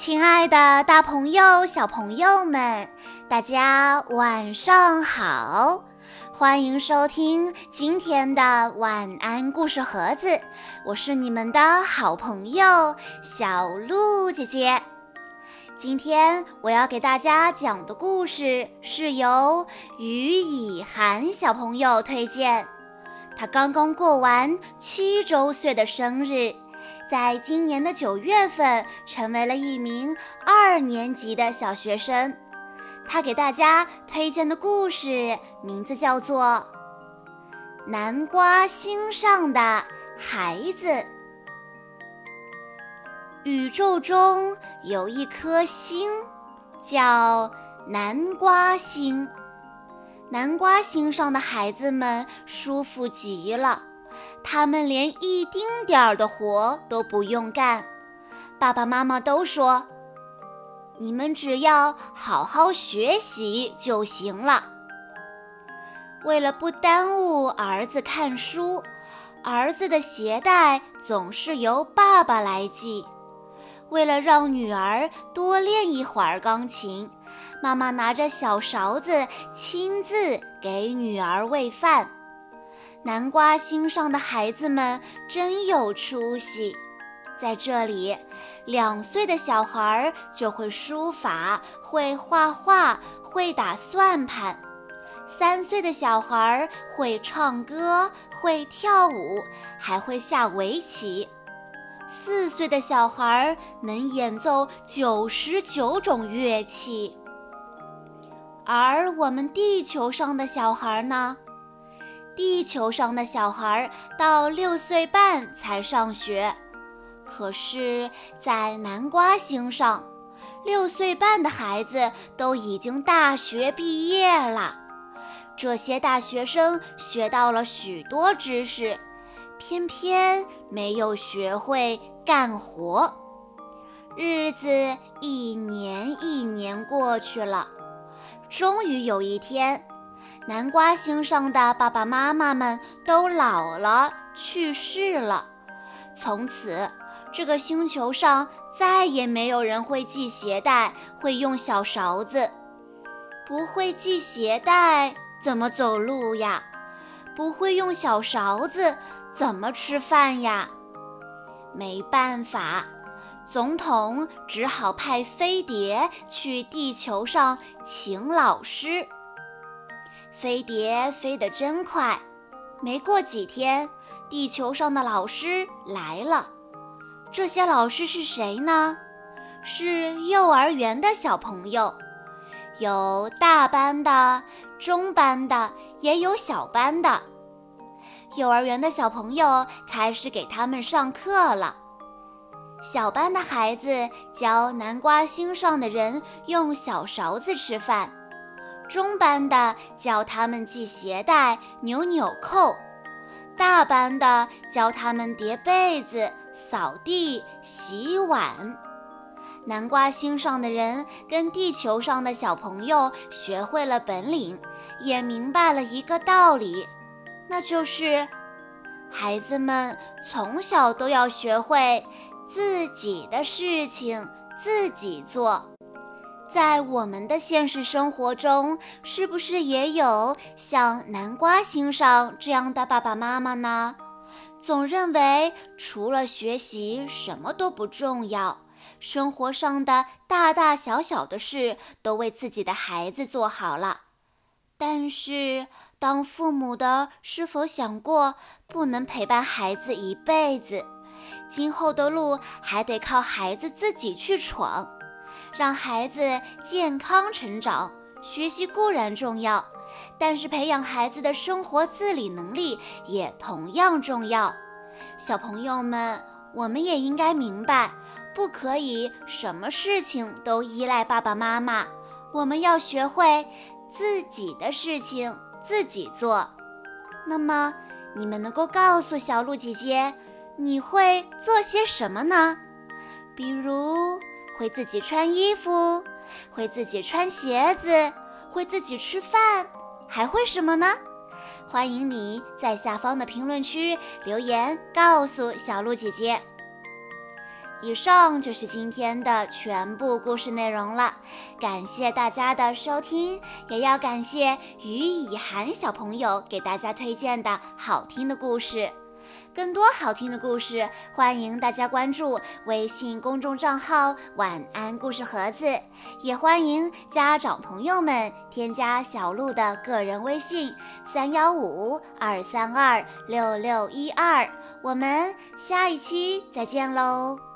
亲爱的，大朋友、小朋友们，大家晚上好！欢迎收听今天的晚安故事盒子，我是你们的好朋友小鹿姐姐。今天我要给大家讲的故事是由于以涵小朋友推荐，他刚刚过完七周岁的生日。在今年的九月份，成为了一名二年级的小学生。他给大家推荐的故事名字叫做《南瓜星上的孩子》。宇宙中有一颗星，叫南瓜星。南瓜星上的孩子们舒服极了。他们连一丁点儿的活都不用干，爸爸妈妈都说：“你们只要好好学习就行了。”为了不耽误儿子看书，儿子的鞋带总是由爸爸来系。为了让女儿多练一会儿钢琴，妈妈拿着小勺子亲自给女儿喂饭。南瓜星上的孩子们真有出息，在这里，两岁的小孩儿就会书法、会画画、会打算盘；三岁的小孩儿会唱歌、会跳舞，还会下围棋；四岁的小孩儿能演奏九十九种乐器。而我们地球上的小孩呢？地球上的小孩到六岁半才上学，可是，在南瓜星上，六岁半的孩子都已经大学毕业了。这些大学生学到了许多知识，偏偏没有学会干活。日子一年一年过去了，终于有一天。南瓜星上的爸爸妈妈们都老了，去世了。从此，这个星球上再也没有人会系鞋带，会用小勺子。不会系鞋带，怎么走路呀？不会用小勺子，怎么吃饭呀？没办法，总统只好派飞碟去地球上请老师。飞碟飞得真快，没过几天，地球上的老师来了。这些老师是谁呢？是幼儿园的小朋友，有大班的、中班的，也有小班的。幼儿园的小朋友开始给他们上课了。小班的孩子教南瓜星上的人用小勺子吃饭。中班的教他们系鞋带、扭纽扣；大班的教他们叠被子、扫地、洗碗。南瓜星上的人跟地球上的小朋友学会了本领，也明白了一个道理，那就是孩子们从小都要学会自己的事情自己做。在我们的现实生活中，是不是也有像南瓜星上这样的爸爸妈妈呢？总认为除了学习什么都不重要，生活上的大大小小的事都为自己的孩子做好了。但是，当父母的是否想过，不能陪伴孩子一辈子，今后的路还得靠孩子自己去闯？让孩子健康成长，学习固然重要，但是培养孩子的生活自理能力也同样重要。小朋友们，我们也应该明白，不可以什么事情都依赖爸爸妈妈，我们要学会自己的事情自己做。那么，你们能够告诉小鹿姐姐，你会做些什么呢？比如。会自己穿衣服，会自己穿鞋子，会自己吃饭，还会什么呢？欢迎你在下方的评论区留言告诉小鹿姐姐。以上就是今天的全部故事内容了，感谢大家的收听，也要感谢于以涵小朋友给大家推荐的好听的故事。更多好听的故事，欢迎大家关注微信公众账号“晚安故事盒子”，也欢迎家长朋友们添加小鹿的个人微信：三幺五二三二六六一二。我们下一期再见喽！